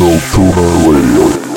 Techno Tuner Radio.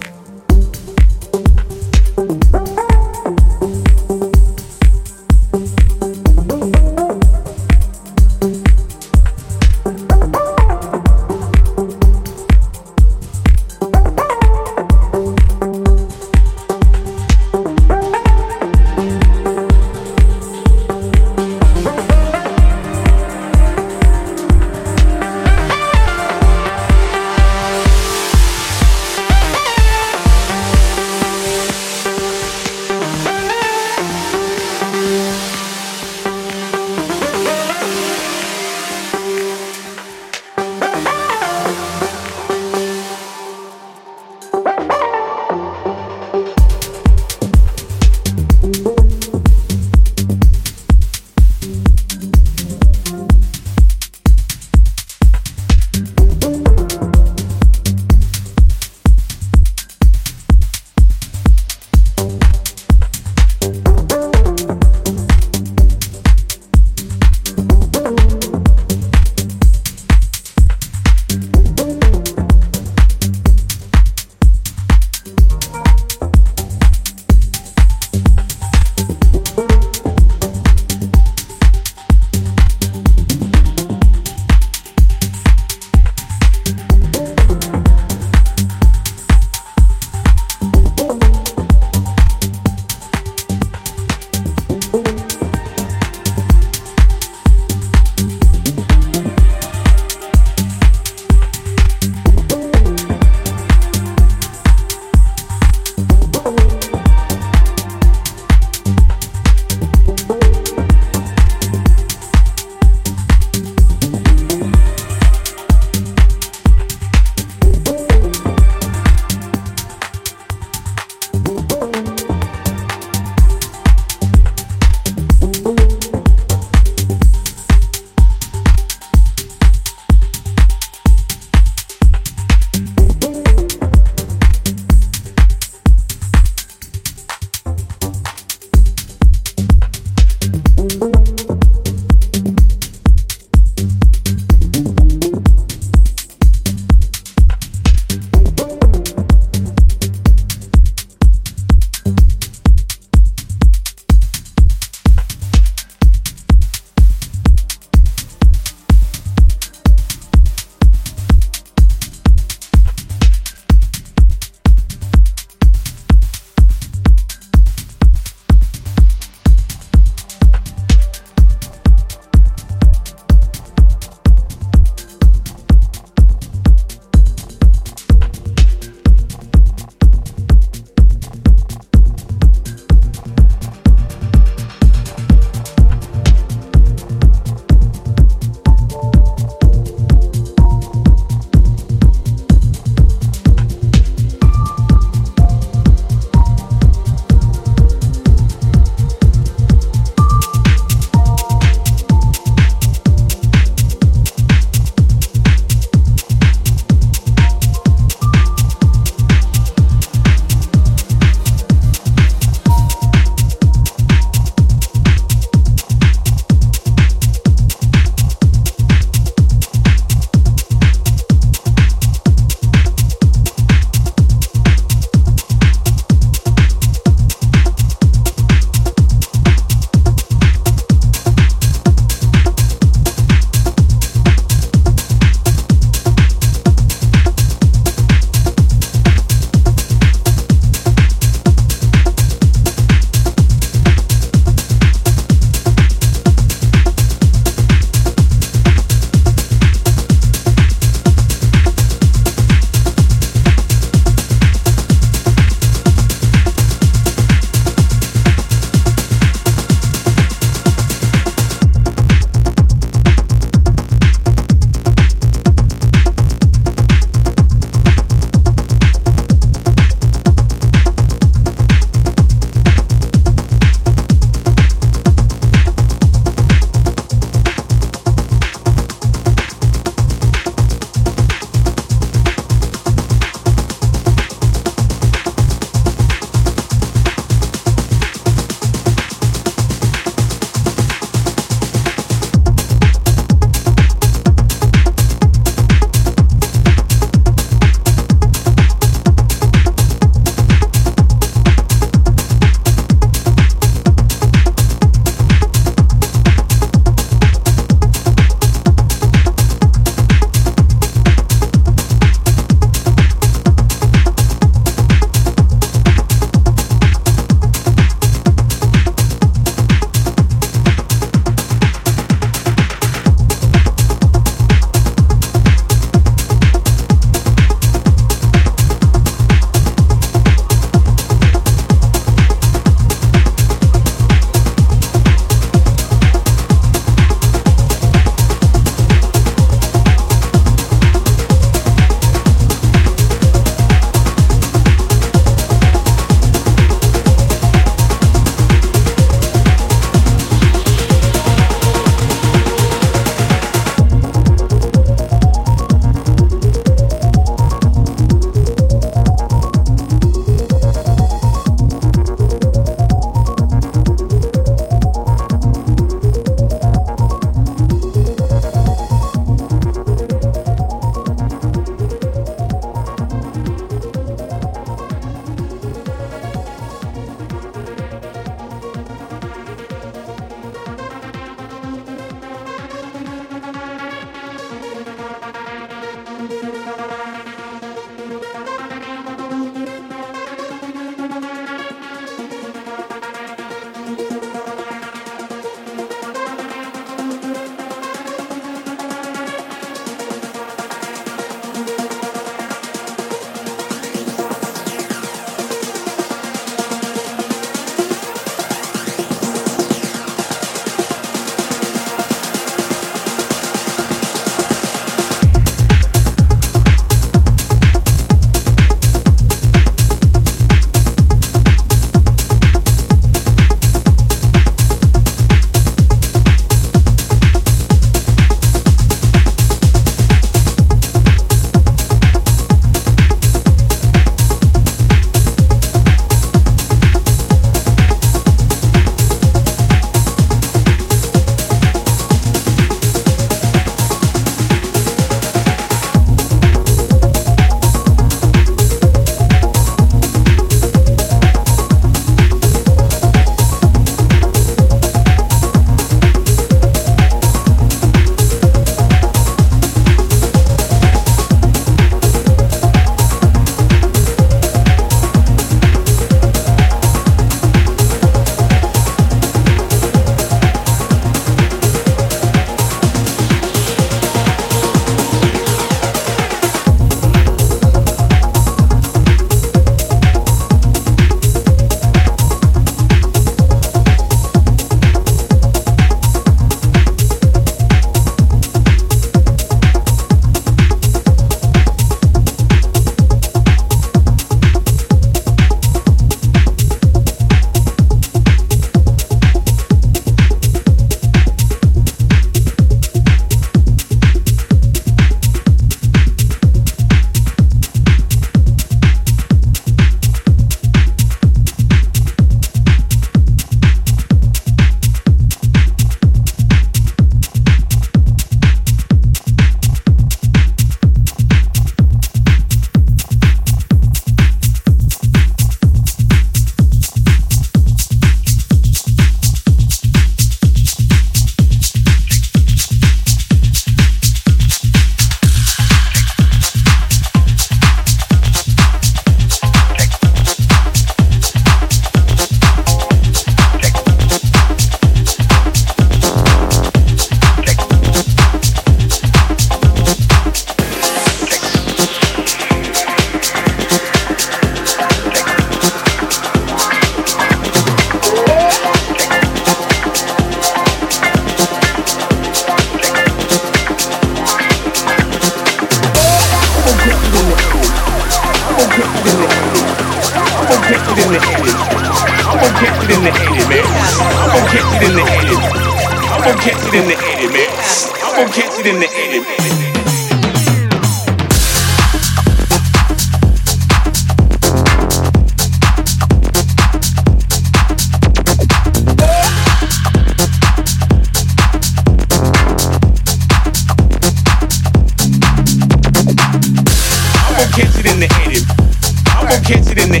Catch it in the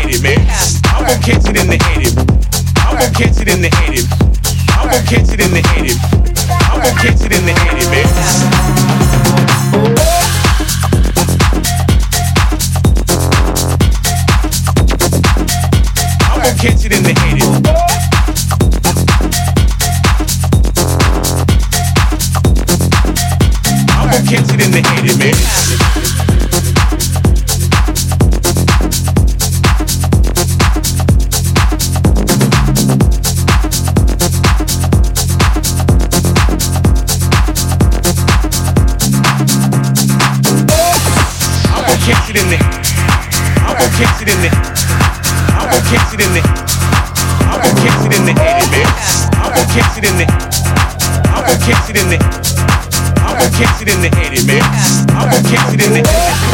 edit. Man. I'm gonna catch it in the edit. I'm gonna catch it in the edit. I'm it in the I'm gonna catch it in the head, man. I'm gonna catch it in the head.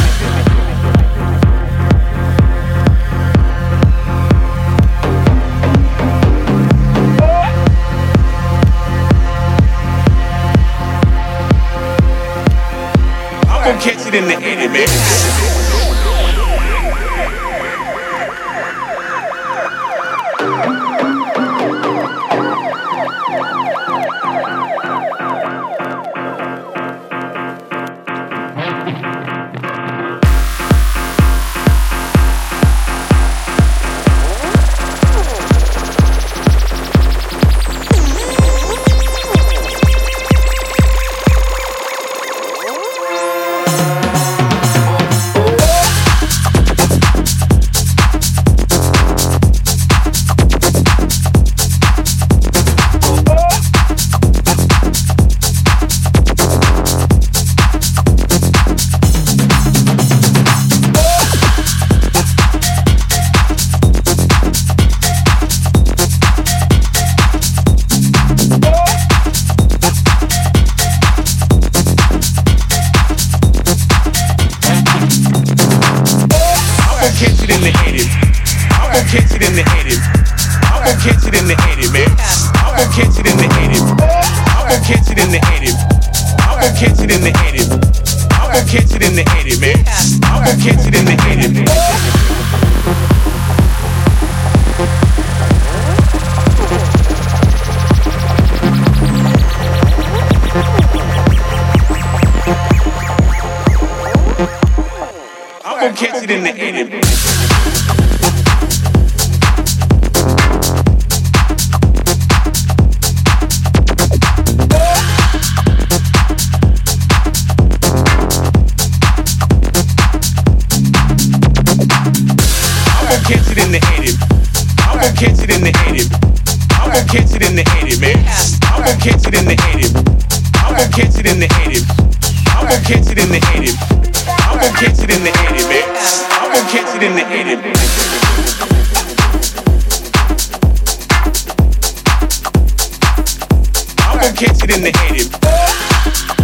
Baby.